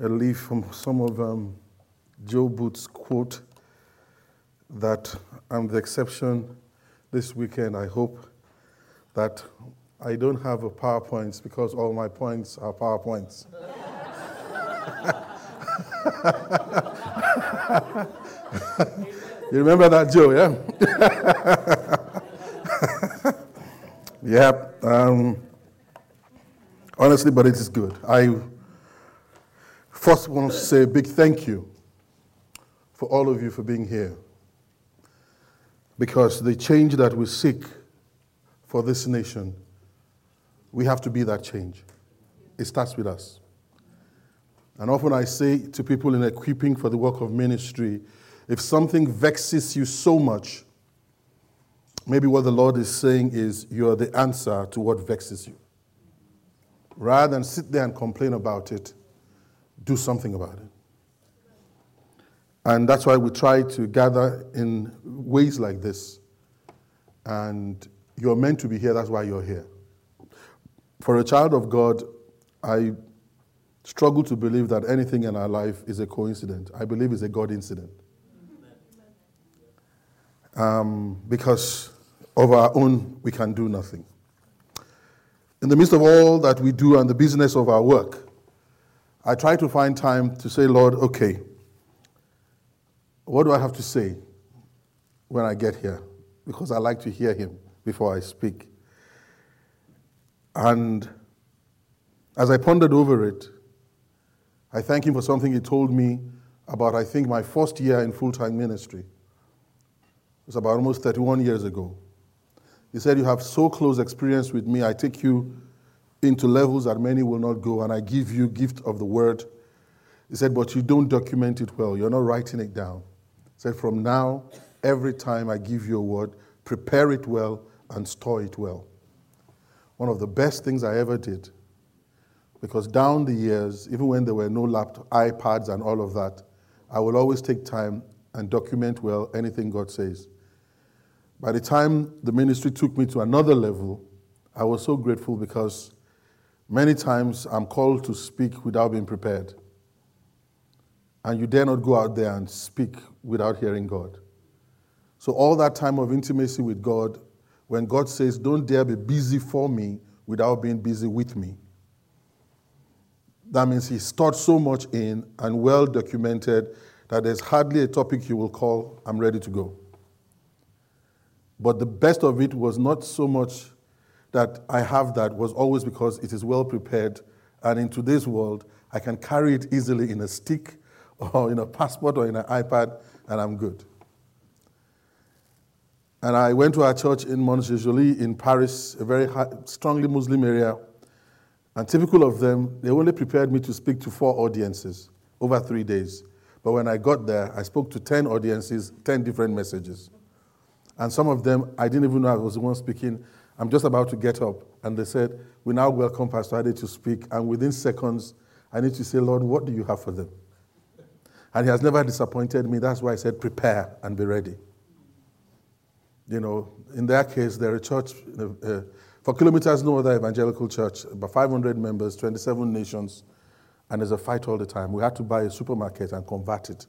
a leaf from some of um, Joe Booth's quote that I'm the exception this weekend. I hope that I don't have a PowerPoint because all my points are PowerPoints. you remember that, Joe, yeah? yep. Um, honestly, but it is good. I first want to say a big thank you for all of you for being here. Because the change that we seek for this nation, we have to be that change. It starts with us. And often I say to people in equipping for the work of ministry, if something vexes you so much, maybe what the Lord is saying is you're the answer to what vexes you. Rather than sit there and complain about it, do something about it. And that's why we try to gather in ways like this. And you're meant to be here, that's why you're here. For a child of God, I struggle to believe that anything in our life is a coincidence. I believe it's a God incident. Um, because of our own, we can do nothing. In the midst of all that we do and the business of our work, I try to find time to say, Lord, okay, what do I have to say when I get here? Because I like to hear Him before I speak. And as I pondered over it, I thank Him for something He told me about, I think, my first year in full time ministry. It was about almost 31 years ago. He said, You have so close experience with me, I take you into levels that many will not go, and I give you gift of the word. He said, But you don't document it well. You're not writing it down. He said, From now, every time I give you a word, prepare it well and store it well. One of the best things I ever did because down the years, even when there were no laptop, iPads and all of that, I will always take time and document well anything God says. By the time the ministry took me to another level, I was so grateful because many times I'm called to speak without being prepared. And you dare not go out there and speak without hearing God. So, all that time of intimacy with God, when God says, Don't dare be busy for me without being busy with me that means he's stored so much in and well documented that there's hardly a topic he will call, I'm ready to go. But the best of it was not so much that I have that, was always because it is well prepared. And in today's world, I can carry it easily in a stick or in a passport or in an iPad, and I'm good. And I went to our church in Montjuicy in Paris, a very high, strongly Muslim area. And typical of them, they only prepared me to speak to four audiences over three days. But when I got there, I spoke to 10 audiences, 10 different messages. And some of them, I didn't even know I was the one speaking. I'm just about to get up. And they said, We now welcome Pastor Ade to speak. And within seconds, I need to say, Lord, what do you have for them? And he has never disappointed me. That's why I said, Prepare and be ready. You know, in their case, they're a church, uh, for kilometers, no other evangelical church, about 500 members, 27 nations, and there's a fight all the time. We had to buy a supermarket and convert it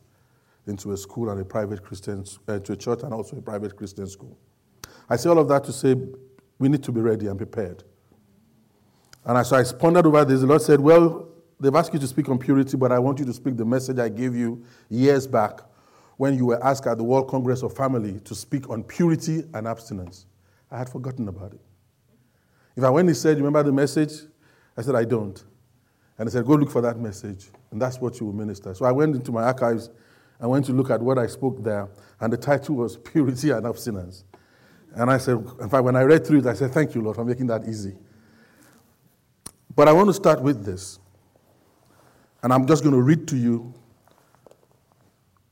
into a school and a private Christian, uh, to a church and also a private Christian school. I say all of that to say we need to be ready and prepared. And as I pondered over this, the Lord said, Well, they've asked you to speak on purity, but I want you to speak the message I gave you years back when you were asked at the World Congress of Family to speak on purity and abstinence. I had forgotten about it. If I went, he said, Remember the message? I said, I don't. And he said, Go look for that message. And that's what you will minister. So I went into my archives and went to look at what I spoke there. And the title was Purity and Abstinence. And I said, In fact, when I read through it, I said, Thank you, Lord, for making that easy. But I want to start with this. And I'm just going to read to you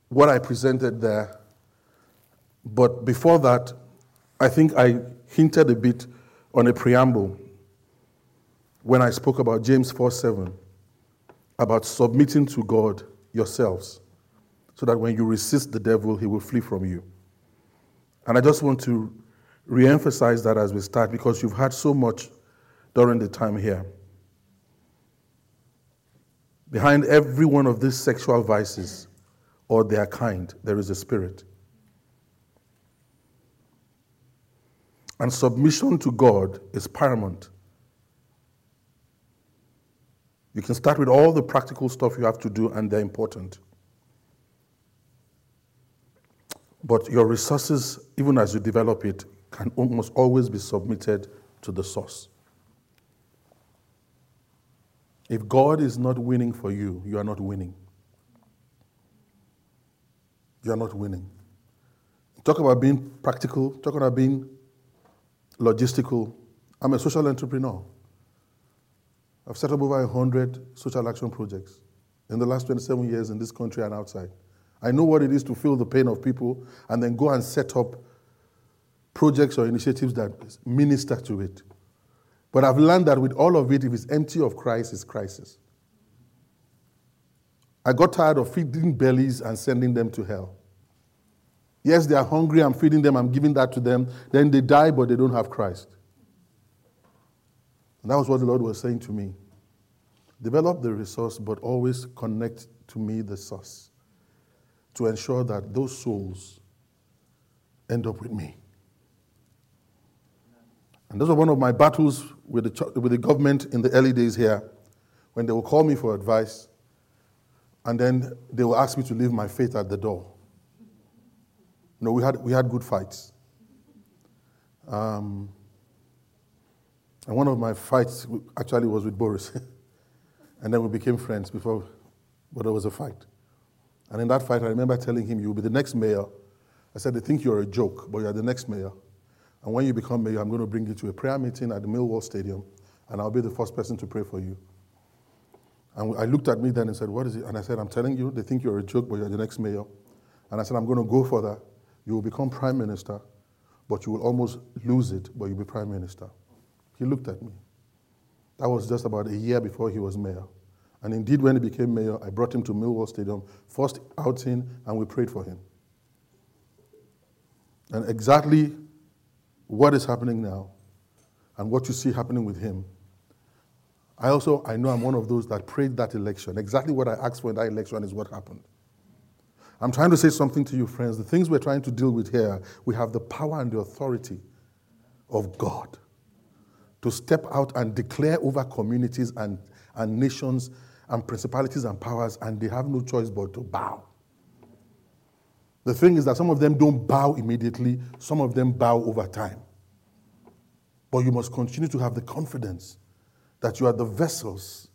what I presented there. But before that, I think I hinted a bit on a preamble when I spoke about James 4 7, about submitting to God yourselves, so that when you resist the devil, he will flee from you. And I just want to re emphasize that as we start because you've had so much during the time here. Behind every one of these sexual vices or their kind, there is a spirit. And submission to God is paramount. You can start with all the practical stuff you have to do, and they're important. But your resources, even as you develop it, can almost always be submitted to the source. If God is not winning for you, you are not winning. You are not winning. Talk about being practical, talk about being logistical. I'm a social entrepreneur. I've set up over 100 social action projects in the last 27 years in this country and outside. I know what it is to feel the pain of people and then go and set up projects or initiatives that minister to it. But I've learned that with all of it, if it's empty of Christ, it's crisis. I got tired of feeding bellies and sending them to hell. Yes, they are hungry, I'm feeding them, I'm giving that to them. Then they die, but they don't have Christ. And that was what the Lord was saying to me. Develop the resource, but always connect to me the source to ensure that those souls end up with me. And those were one of my battles with the, with the government in the early days here, when they would call me for advice, and then they would ask me to leave my faith at the door. You know, we had, we had good fights. Um, and one of my fights actually was with Boris. and then we became friends before, but there was a fight. And in that fight, I remember telling him, You'll be the next mayor. I said, They think you're a joke, but you're the next mayor. And when you become mayor, I'm going to bring you to a prayer meeting at the Millwall Stadium, and I'll be the first person to pray for you. And I looked at me then and said, What is it? And I said, I'm telling you, they think you're a joke, but you're the next mayor. And I said, I'm going to go for that. You will become prime minister, but you will almost lose it, but you'll be prime minister. He looked at me. That was just about a year before he was mayor. And indeed, when he became mayor, I brought him to Millwall Stadium, first outing, and we prayed for him. And exactly what is happening now and what you see happening with him. I also, I know I'm one of those that prayed that election. Exactly what I asked for in that election is what happened. I'm trying to say something to you, friends. The things we're trying to deal with here, we have the power and the authority of God to step out and declare over communities and, and nations and principalities and powers, and they have no choice but to bow. The thing is that some of them don't bow immediately, some of them bow over time. But you must continue to have the confidence that you are the vessels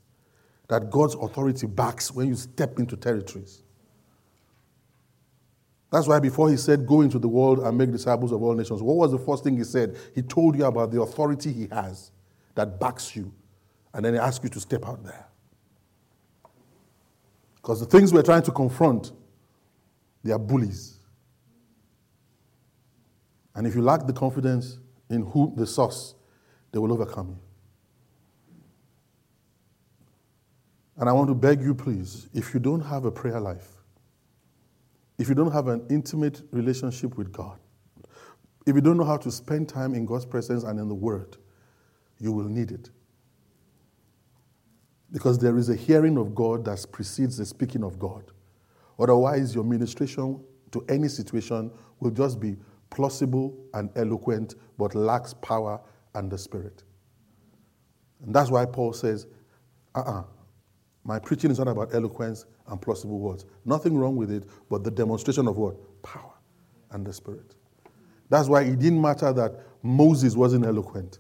that God's authority backs when you step into territories. That's why before he said, Go into the world and make disciples of all nations, what was the first thing he said? He told you about the authority he has that backs you, and then he asked you to step out there. Because the things we're trying to confront, they are bullies. And if you lack the confidence in who the source, they will overcome you. And I want to beg you, please, if you don't have a prayer life, if you don't have an intimate relationship with God, if you don't know how to spend time in God's presence and in the Word, you will need it. Because there is a hearing of God that precedes the speaking of God. Otherwise, your ministration to any situation will just be plausible and eloquent, but lacks power and the Spirit. And that's why Paul says, uh uh-uh, uh my preaching is not about eloquence and plausible words. Nothing wrong with it, but the demonstration of what? Power and the Spirit. That's why it didn't matter that Moses wasn't eloquent.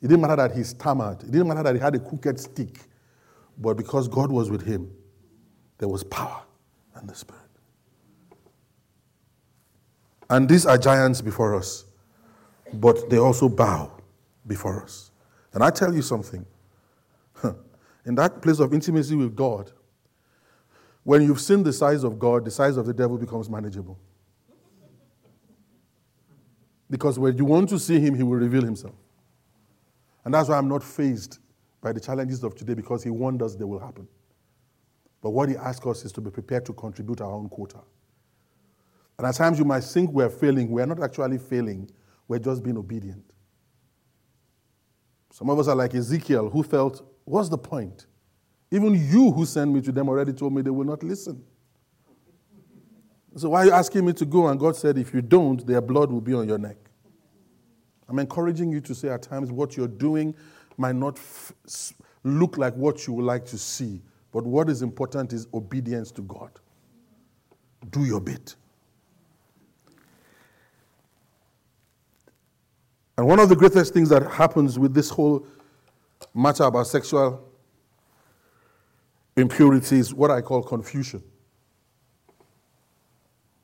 It didn't matter that he stammered. It didn't matter that he had a crooked stick. But because God was with him, there was power and the Spirit. And these are giants before us, but they also bow before us. And I tell you something in that place of intimacy with God, when you've seen the size of God, the size of the devil becomes manageable. Because when you want to see him, he will reveal himself. And that's why I'm not fazed by the challenges of today because he warned us they will happen. But what he asks us is to be prepared to contribute our own quota. And at times you might think we're failing. We're not actually failing, we're just being obedient. Some of us are like Ezekiel, who felt, what's the point? Even you who sent me to them already told me they will not listen. So why are you asking me to go? And God said, if you don't, their blood will be on your neck. I'm encouraging you to say at times what you're doing might not f- look like what you would like to see, but what is important is obedience to God. Do your bit. And one of the greatest things that happens with this whole matter about sexual impurity is what I call confusion.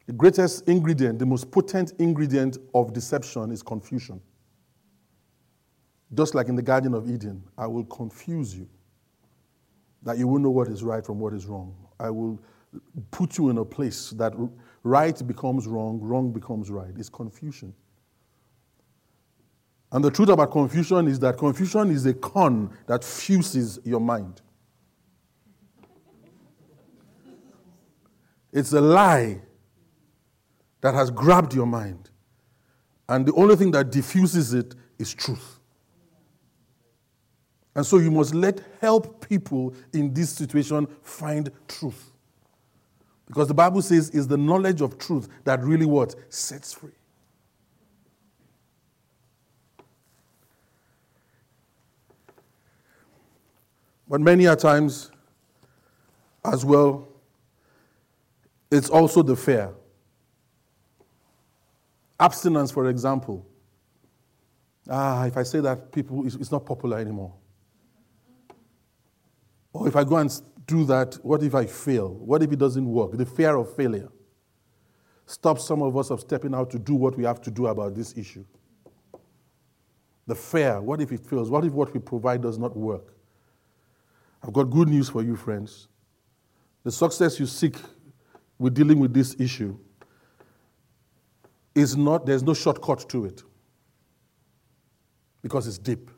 The greatest ingredient, the most potent ingredient of deception is confusion. Just like in the Garden of Eden, I will confuse you that you will know what is right from what is wrong. I will put you in a place that right becomes wrong, wrong becomes right. It's confusion. And the truth about confusion is that confusion is a con that fuses your mind. It's a lie that has grabbed your mind. And the only thing that diffuses it is truth. And so you must let help people in this situation find truth. Because the Bible says it's the knowledge of truth that really what? Sets free. But many a times, as well, it's also the fear. Abstinence, for example. Ah, if I say that, people, it's not popular anymore. Or if I go and do that, what if I fail? What if it doesn't work? The fear of failure stops some of us of stepping out to do what we have to do about this issue. The fear, what if it fails? What if what we provide does not work? I've got good news for you, friends. The success you seek with dealing with this issue is not, there's no shortcut to it because it's deep.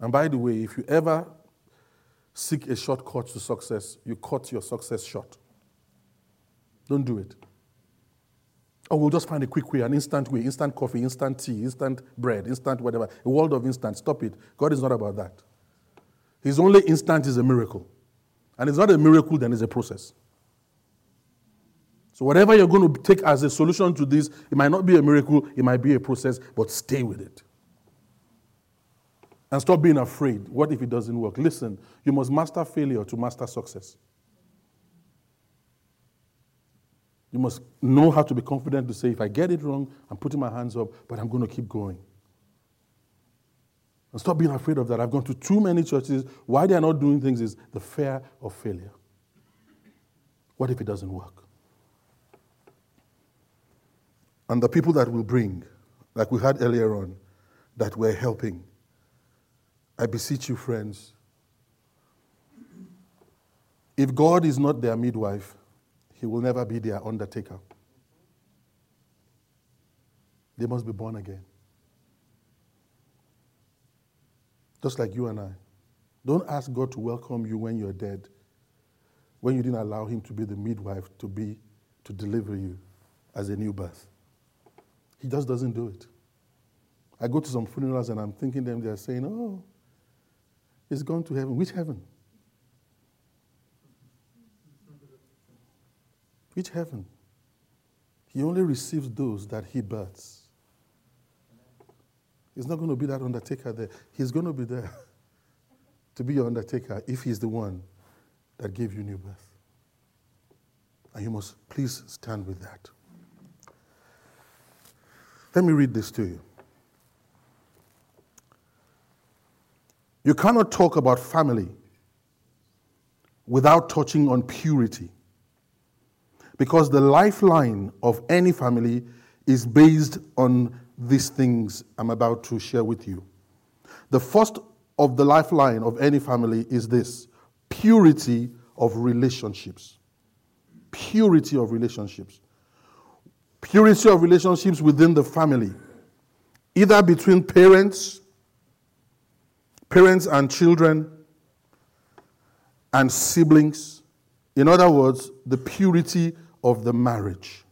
And by the way, if you ever seek a shortcut to success, you cut your success short. Don't do it. Or we'll just find a quick way, an instant way, instant coffee, instant tea, instant bread, instant whatever, a world of instant. Stop it. God is not about that. His only instant is a miracle. And it's not a miracle, then it's a process. So, whatever you're going to take as a solution to this, it might not be a miracle, it might be a process, but stay with it. And stop being afraid. What if it doesn't work? Listen, you must master failure to master success. You must know how to be confident to say, if I get it wrong, I'm putting my hands up, but I'm going to keep going. And stop being afraid of that. I've gone to too many churches. Why they are not doing things is the fear of failure. What if it doesn't work? And the people that will bring, like we had earlier on, that we're helping, I beseech you, friends, if God is not their midwife, he will never be their undertaker. They must be born again. Just like you and I. Don't ask God to welcome you when you're dead, when you didn't allow Him to be the midwife to be to deliver you as a new birth. He just doesn't do it. I go to some funerals and I'm thinking them, they're saying, oh, he's gone to heaven. Which heaven? Which heaven? He only receives those that he births. He's not going to be that undertaker there. He's going to be there to be your undertaker if he's the one that gave you new birth. And you must please stand with that. Let me read this to you. You cannot talk about family without touching on purity. Because the lifeline of any family is based on these things I'm about to share with you. The first of the lifeline of any family is this purity of relationships. Purity of relationships purity of relationships within the family, either between parents, parents and children, and siblings. In other words, the purity of the marriage.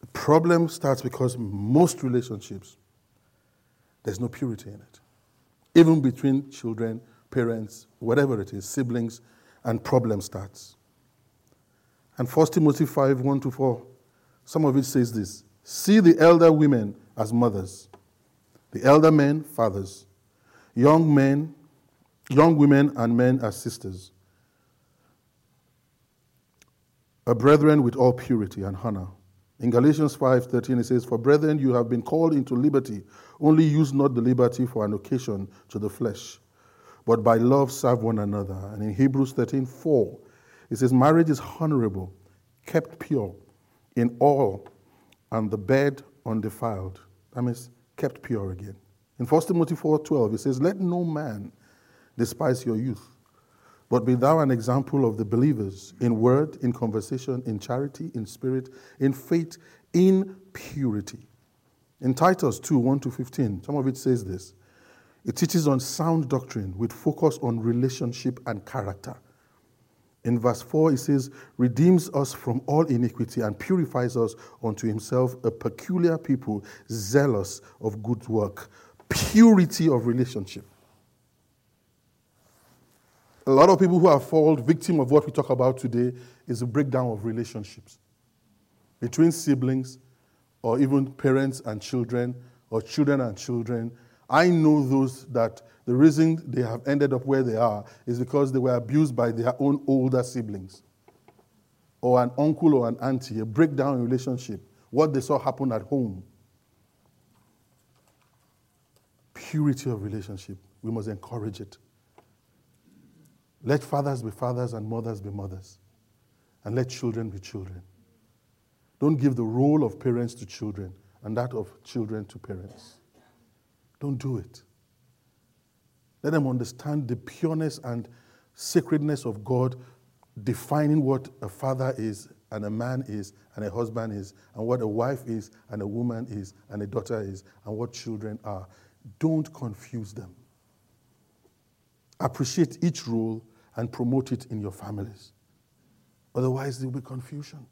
The problem starts because most relationships there's no purity in it. Even between children, parents, whatever it is, siblings, and problem starts. And 1 Timothy 5 1 to 4, some of it says this See the elder women as mothers, the elder men, fathers, young men, young women, and men as sisters, a brethren with all purity and honor. In Galatians 5:13 it says, "For brethren, you have been called into liberty. Only use not the liberty for an occasion to the flesh, but by love serve one another." And in Hebrews 13:4 it says, "Marriage is honorable, kept pure in all, and the bed undefiled." That means kept pure again. In 1 Timothy 4:12 it says, "Let no man despise your youth." But be thou an example of the believers in word, in conversation, in charity, in spirit, in faith, in purity. In Titus 2 1 to 15, some of it says this. It teaches on sound doctrine with focus on relationship and character. In verse 4, it says, redeems us from all iniquity and purifies us unto himself, a peculiar people, zealous of good work. Purity of relationship a lot of people who have fallen victim of what we talk about today is a breakdown of relationships between siblings or even parents and children or children and children. I know those that the reason they have ended up where they are is because they were abused by their own older siblings or an uncle or an auntie, a breakdown in relationship, what they saw happen at home. Purity of relationship, we must encourage it. Let fathers be fathers and mothers be mothers. And let children be children. Don't give the role of parents to children and that of children to parents. Don't do it. Let them understand the pureness and sacredness of God defining what a father is and a man is and a husband is and what a wife is and a woman is and a daughter is and what children are. Don't confuse them. Appreciate each role and promote it in your families. Otherwise, there will be confusion.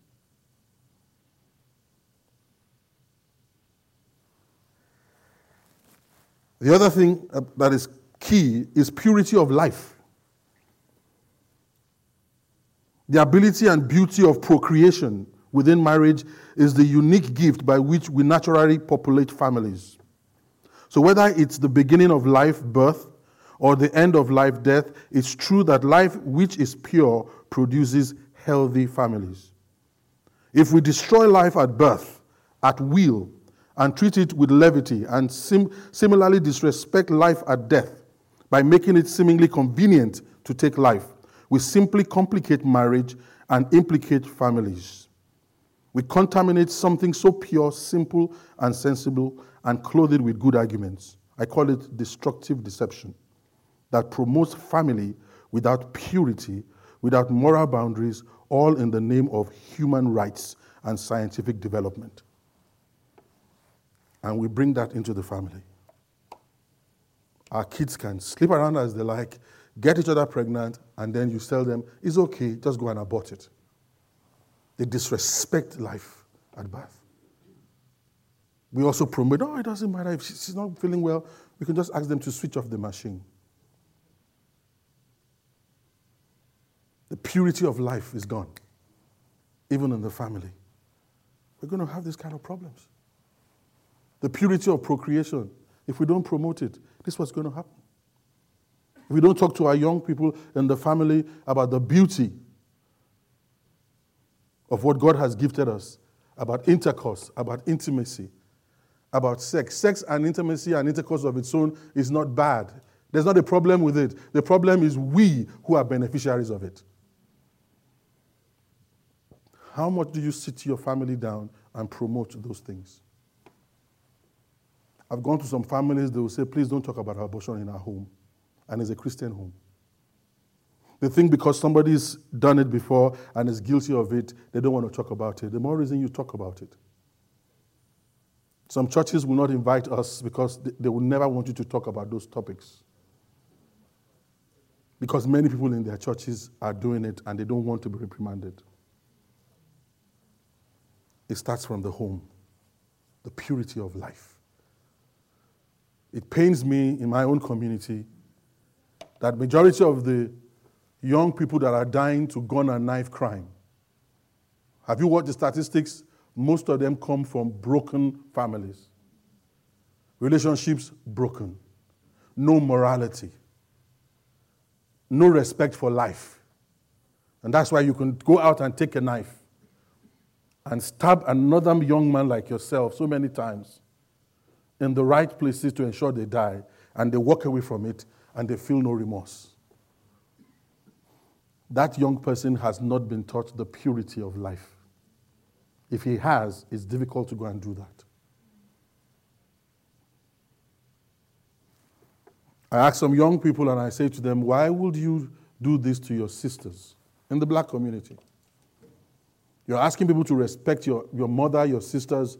The other thing uh, that is key is purity of life. The ability and beauty of procreation within marriage is the unique gift by which we naturally populate families. So, whether it's the beginning of life, birth, or the end of life, death, it's true that life which is pure produces healthy families. If we destroy life at birth, at will, and treat it with levity, and sim- similarly disrespect life at death by making it seemingly convenient to take life, we simply complicate marriage and implicate families. We contaminate something so pure, simple, and sensible, and clothe it with good arguments. I call it destructive deception that promotes family without purity, without moral boundaries, all in the name of human rights and scientific development. And we bring that into the family. Our kids can sleep around as they like, get each other pregnant, and then you tell them, it's okay, just go and abort it. They disrespect life at birth. We also promote, oh, it doesn't matter if she's not feeling well, we can just ask them to switch off the machine. The purity of life is gone, even in the family. We're going to have these kind of problems. The purity of procreation, if we don't promote it, this is what's going to happen. If we don't talk to our young people in the family about the beauty of what God has gifted us, about intercourse, about intimacy, about sex. Sex and intimacy and intercourse of its own is not bad. There's not a problem with it. The problem is we who are beneficiaries of it. How much do you sit your family down and promote those things? I've gone to some families, they will say, please don't talk about abortion in our home. And it's a Christian home. They think because somebody's done it before and is guilty of it, they don't want to talk about it. The more reason you talk about it. Some churches will not invite us because they will never want you to talk about those topics. Because many people in their churches are doing it and they don't want to be reprimanded. It starts from the home, the purity of life. It pains me in my own community that majority of the young people that are dying to gun and knife crime. Have you watched the statistics? Most of them come from broken families. Relationships broken. No morality. No respect for life. And that's why you can go out and take a knife and stab another young man like yourself so many times in the right places to ensure they die, and they walk away from it and they feel no remorse. That young person has not been taught the purity of life. If he has, it's difficult to go and do that. I ask some young people and I say to them, Why would you do this to your sisters in the black community? You're asking people to respect your, your mother, your sisters,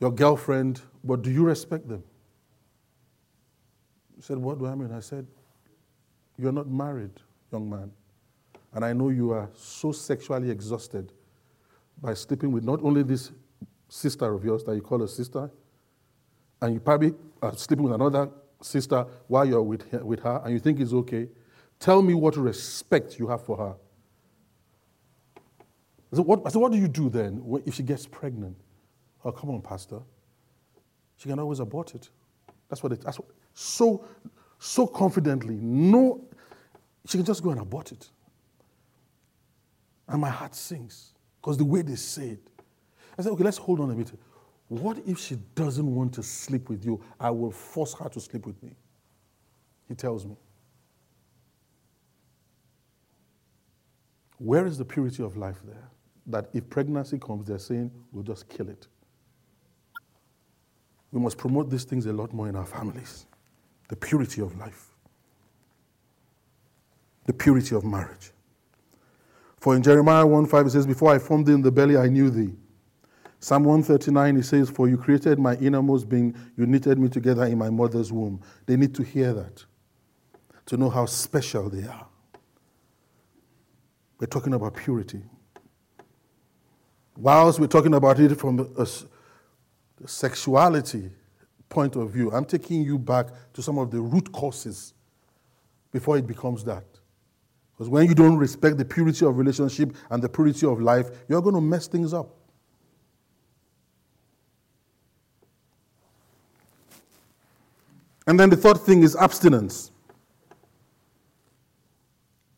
your girlfriend, but do you respect them? He said, What do I mean? I said, You're not married, young man. And I know you are so sexually exhausted by sleeping with not only this sister of yours that you call a sister, and you probably are sleeping with another sister while you're with her, with her and you think it's okay. Tell me what respect you have for her. I said, what, I said, what do you do then if she gets pregnant? Oh, come on, Pastor. She can always abort it. That's what it, that's what, so, so confidently. No, she can just go and abort it. And my heart sinks because the way they say it. I said, okay, let's hold on a bit. What if she doesn't want to sleep with you? I will force her to sleep with me. He tells me. Where is the purity of life there? That if pregnancy comes, they're saying, we'll just kill it. We must promote these things a lot more in our families. The purity of life, the purity of marriage. For in Jeremiah 1 5, it says, Before I formed thee in the belly, I knew thee. Psalm 139, it says, For you created my innermost being, you knitted me together in my mother's womb. They need to hear that to know how special they are. We're talking about purity. Whilst we're talking about it from a, sexuality point of view, I'm taking you back to some of the root causes before it becomes that. Because when you don't respect the purity of relationship and the purity of life, you're going to mess things up. And then the third thing is abstinence.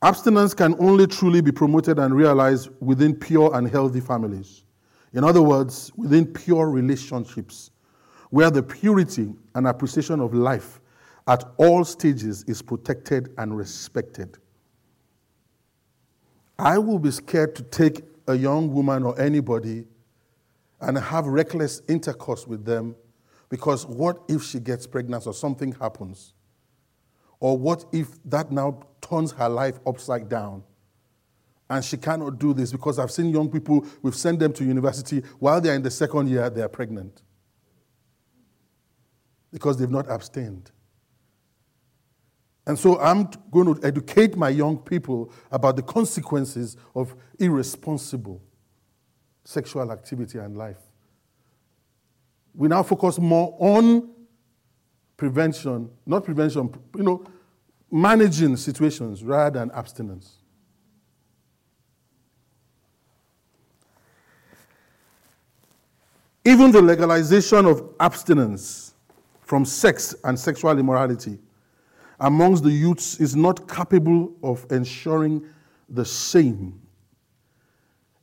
Abstinence can only truly be promoted and realized within pure and healthy families. In other words, within pure relationships, where the purity and appreciation of life at all stages is protected and respected. I will be scared to take a young woman or anybody and have reckless intercourse with them because what if she gets pregnant or something happens? Or what if that now turns her life upside down? And she cannot do this because I've seen young people, we've sent them to university while they're in the second year, they're pregnant. Because they've not abstained. And so I'm going to educate my young people about the consequences of irresponsible sexual activity and life we now focus more on prevention, not prevention, you know, managing situations rather than abstinence. Even the legalization of abstinence from sex and sexual immorality amongst the youths is not capable of ensuring the same.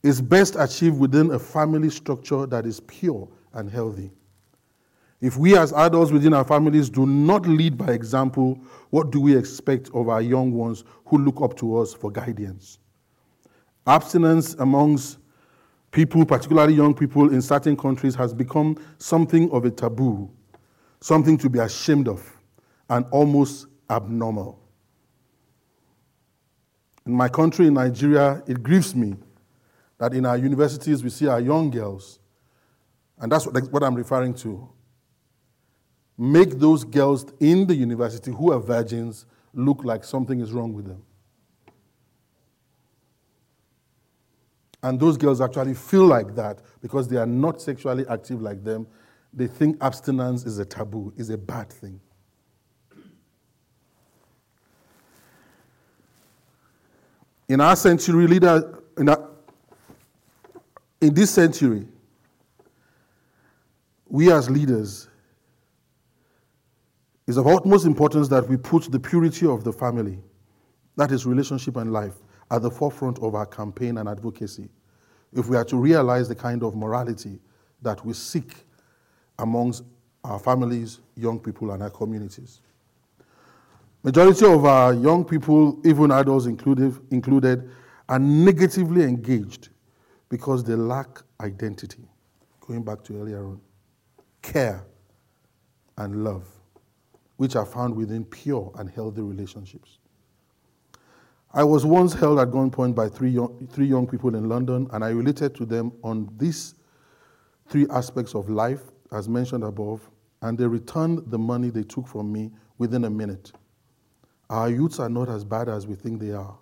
Is best achieved within a family structure that is pure and healthy. If we as adults within our families do not lead by example, what do we expect of our young ones who look up to us for guidance? Abstinence amongst people, particularly young people in certain countries, has become something of a taboo, something to be ashamed of, and almost abnormal. In my country, in Nigeria, it grieves me that in our universities we see our young girls, and that's what, I'm referring to, make those girls in the university who are virgins look like something is wrong with them. And those girls actually feel like that because they are not sexually active like them. they think abstinence is a taboo, is a bad thing. In our century, leader, in, in this century, we as leaders, it's of utmost importance that we put the purity of the family, that is relationship and life, at the forefront of our campaign and advocacy. If we are to realize the kind of morality that we seek amongst our families, young people, and our communities. Majority of our young people, even adults included, included, are negatively engaged because they lack identity. Going back to earlier on, care and love, which are found within pure and healthy relationships. I was once held at gunpoint by three young, three young people in London, and I related to them on these three aspects of life, as mentioned above, and they returned the money they took from me within a minute. Our youths are not as bad as we think they are.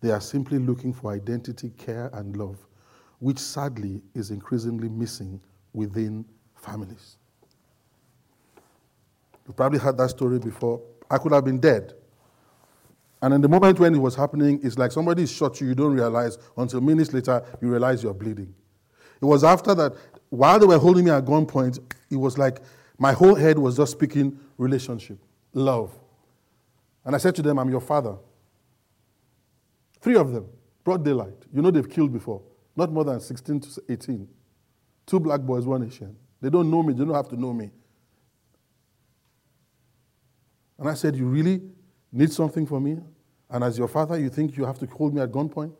They are simply looking for identity, care, and love, which sadly is increasingly missing within families. You've probably heard that story before. I could have been dead and in the moment when it was happening, it's like somebody shot you, you don't realize until minutes later you realize you're bleeding. It was after that, while they were holding me at gunpoint, it was like my whole head was just speaking relationship, love. And I said to them, I'm your father. Three of them, broad daylight. You know they've killed before. Not more than 16 to 18. Two black boys, one Asian. They don't know me, they don't have to know me. And I said, You really need something from me, and as your father, you think you have to hold me at gunpoint?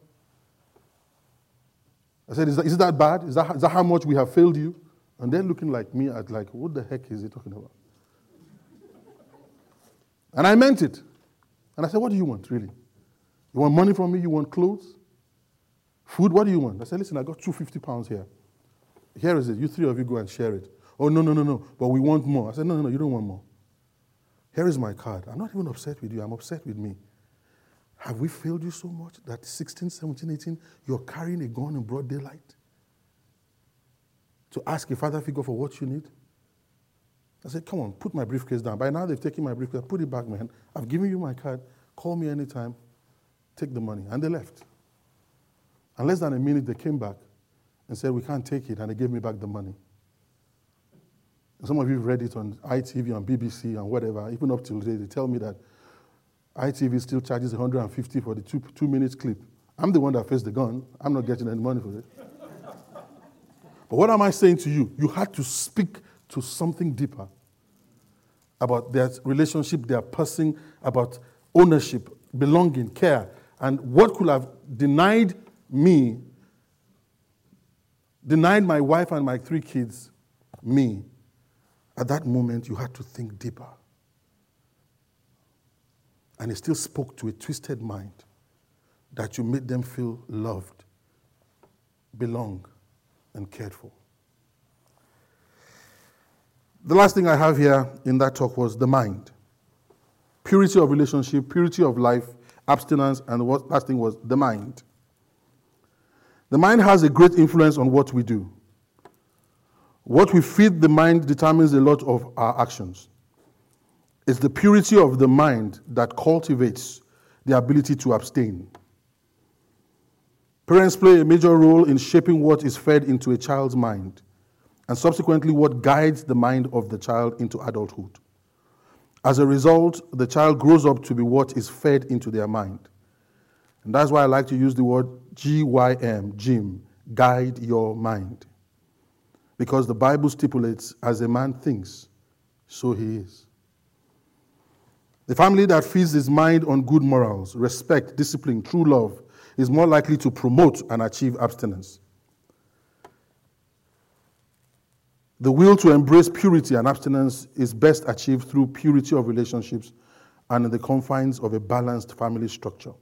I said, is, that, is that bad? Is that, is that how much we have failed you? And they're looking like me at like, what the heck is he talking about? And I meant it. And I said, what do you want, really? You want money from me? You want clothes? Food? What do you want? I said, listen, I got 250 pounds here. Here is it. You three of you go and share it. Oh, no, no, no, no. But we want more. I said, no, no, no, you don't want more. Here is my card. I'm not even upset with you, I'm upset with me. Have we failed you so much that 16, 17, 18, you're carrying a gun in broad daylight? To ask a father figure for what you need? I said, come on, put my briefcase down. By now they've taken my briefcase. Put it back, man. I've given you my card. Call me anytime. Take the money. And they left. And less than a minute, they came back and said, we can't take it. And they gave me back the money. Some of you read it on ITV, on BBC, and whatever. Even up till today, they tell me that ITV still charges 150 for the two, two minutes clip. I'm the one that faced the gun. I'm not getting any money for it. but what am I saying to you? You had to speak to something deeper about their relationship, their person, about ownership, belonging, care, and what could have denied me, denied my wife and my three kids me at that moment, you had to think deeper. And it still spoke to a twisted mind that you made them feel loved, belong, and cared for. The last thing I have here in that talk was the mind. Purity of relationship, purity of life, abstinence, and the last thing was the mind. The mind has a great influence on what we do. What we feed the mind determines a lot of our actions. It's the purity of the mind that cultivates the ability to abstain. Parents play a major role in shaping what is fed into a child's mind and subsequently what guides the mind of the child into adulthood. As a result, the child grows up to be what is fed into their mind. And that's why I like to use the word GYM, Jim, guide your mind. Because the Bible stipulates, as a man thinks, so he is. The family that feeds his mind on good morals, respect, discipline, true love, is more likely to promote and achieve abstinence. The will to embrace purity and abstinence is best achieved through purity of relationships and in the confines of a balanced family structure.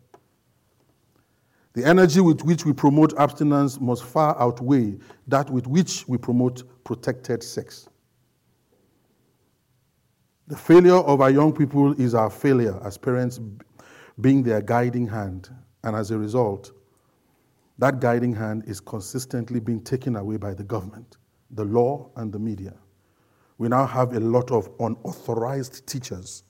The energy with which we promote abstinence must far outweigh that with which we promote protected sex. The failure of our young people is our failure as parents being their guiding hand, and as a result, that guiding hand is consistently being taken away by the government, the law, and the media. we now have a lot of unauthorized teachers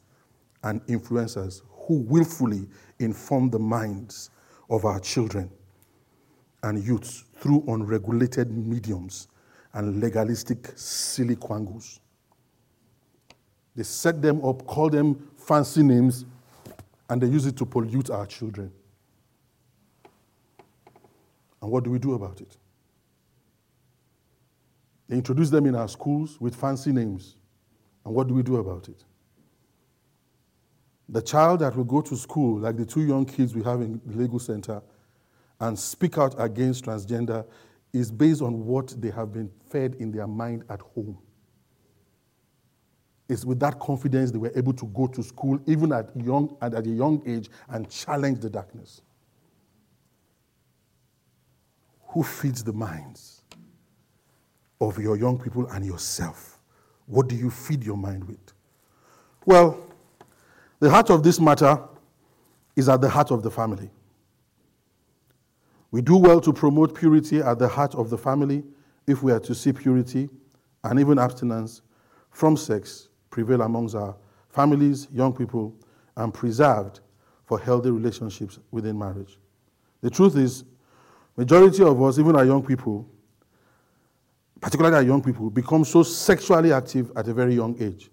and influencers who willfully inform the minds of our children and youths through unregulated mediums and legalistic silly quangos. They set them up, call them fancy names, and they use it to pollute our children. And what do we do about it? They introduce them in our schools with fancy names. And what do we do about it? The child that will go to school, like the two young kids we have in the Lagos Center, and speak out against transgender is based on what they have been fed in their mind at home. It's with that confidence they were able to go to school, even at, young, at a young age, and challenge the darkness. Who feeds the minds of your young people and yourself? What do you feed your mind with? Well, the heart of this matter is at the heart of the family. We do well to promote purity at the heart of the family if we are to see purity and even abstinence from sex prevail amongst our families, young people, and preserved for healthy relationships within marriage. The truth is, majority of us, even our young people, particularly our young people, become so sexually active at a very young age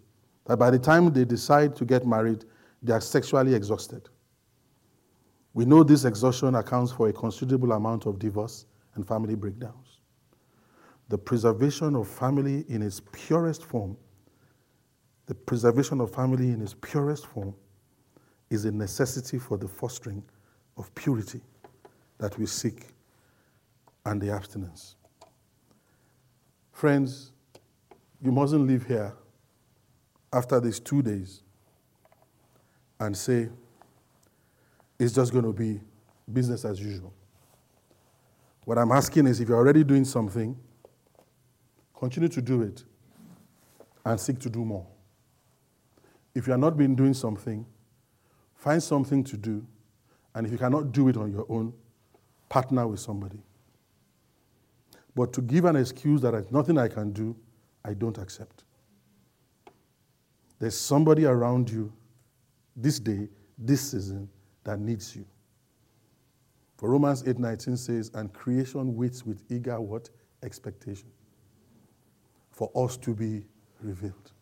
that by the time they decide to get married, they are sexually exhausted. We know this exhaustion accounts for a considerable amount of divorce and family breakdowns. The preservation of family in its purest form, the preservation of family in its purest form, is a necessity for the fostering of purity that we seek and the abstinence. Friends, you mustn't leave here after these two days and say, it's just going to be business as usual. What I'm asking is if you're already doing something, continue to do it and seek to do more. If you are not been doing something, find something to do, and if you cannot do it on your own, partner with somebody. But to give an excuse that there's nothing I can do, I don't accept. There's somebody around you this day, this season, that needs you. For Romans 8:19 says, and creation waits with eager what? Expectation. For us to be revealed.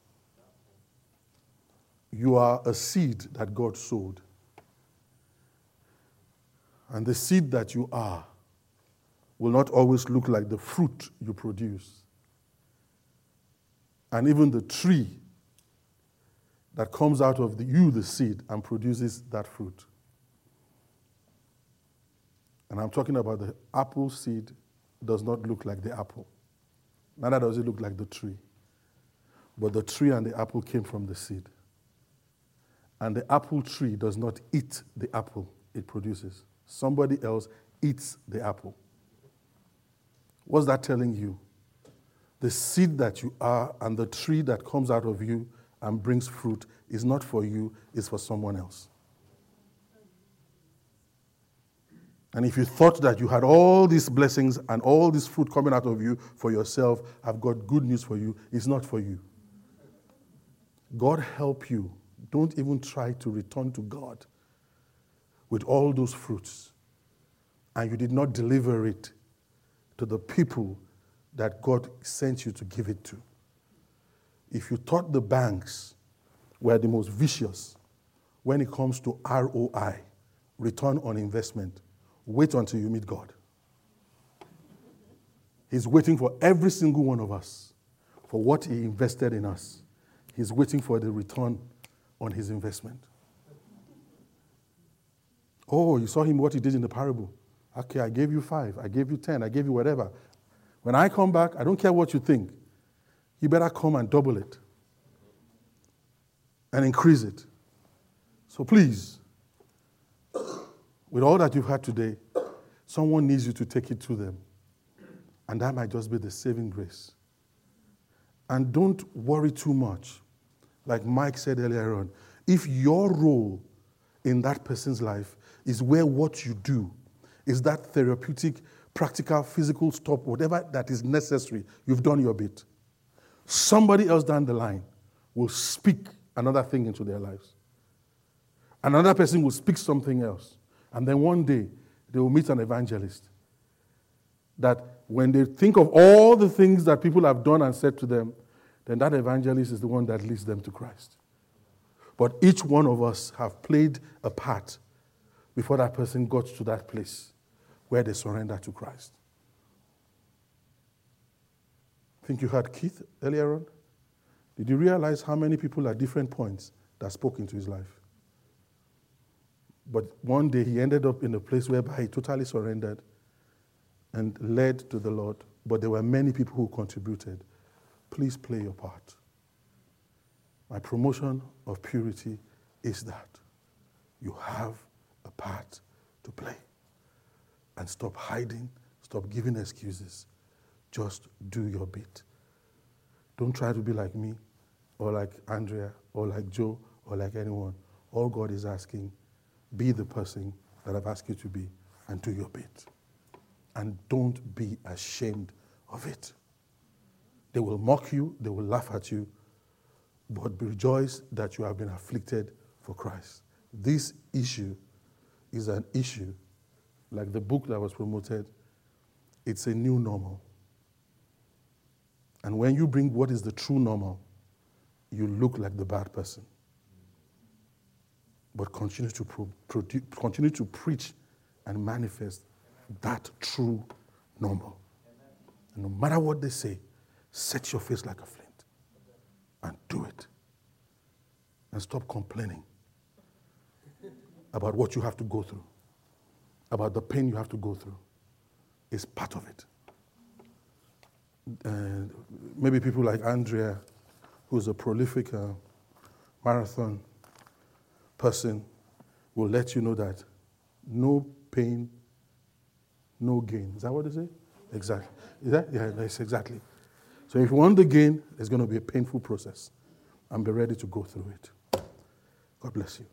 You are a seed that God sowed. And the seed that you are will not always look like the fruit you produce. And even the tree that comes out of the, you, the seed, and produces that fruit. And I'm talking about the apple seed does not look like the apple. Neither does it look like the tree. But the tree and the apple came from the seed. And the apple tree does not eat the apple it produces. Somebody else eats the apple. What's that telling you? The seed that you are and the tree that comes out of you and brings fruit is not for you, it's for someone else. And if you thought that you had all these blessings and all this fruit coming out of you for yourself, I've got good news for you. It's not for you. God help you. Don't even try to return to God with all those fruits. And you did not deliver it to the people that God sent you to give it to. If you thought the banks were the most vicious when it comes to ROI, return on investment, Wait until you meet God. He's waiting for every single one of us for what He invested in us. He's waiting for the return on His investment. Oh, you saw him what he did in the parable. Okay, I gave you five, I gave you ten, I gave you whatever. When I come back, I don't care what you think. You better come and double it and increase it. So please, with all that you've had today, someone needs you to take it to them. And that might just be the saving grace. And don't worry too much. Like Mike said earlier on, if your role in that person's life is where what you do is that therapeutic, practical, physical stop, whatever that is necessary, you've done your bit. Somebody else down the line will speak another thing into their lives. Another person will speak something else. And then one day, they will meet an evangelist. That when they think of all the things that people have done and said to them, then that evangelist is the one that leads them to Christ. But each one of us have played a part before that person got to that place where they surrender to Christ. I think you heard Keith earlier on. Did you realize how many people at different points that spoke into his life? But one day he ended up in a place whereby he totally surrendered and led to the Lord. But there were many people who contributed. Please play your part. My promotion of purity is that you have a part to play. And stop hiding, stop giving excuses. Just do your bit. Don't try to be like me, or like Andrea, or like Joe, or like anyone. All God is asking, be the person that I've asked you to be and do your bit. And don't be ashamed of it. They will mock you, they will laugh at you, but rejoice that you have been afflicted for Christ. This issue is an issue, like the book that was promoted, it's a new normal. And when you bring what is the true normal, you look like the bad person. But continue to, pro- continue to preach and manifest that true normal. And no matter what they say, set your face like a flint and do it. And stop complaining about what you have to go through, about the pain you have to go through. It's part of it. And maybe people like Andrea, who's a prolific uh, marathon person, will let you know that no pain, no gain. Is that what they say? Exactly. Is that? Yeah, that's exactly. So if you want the gain, it's going to be a painful process. And be ready to go through it. God bless you.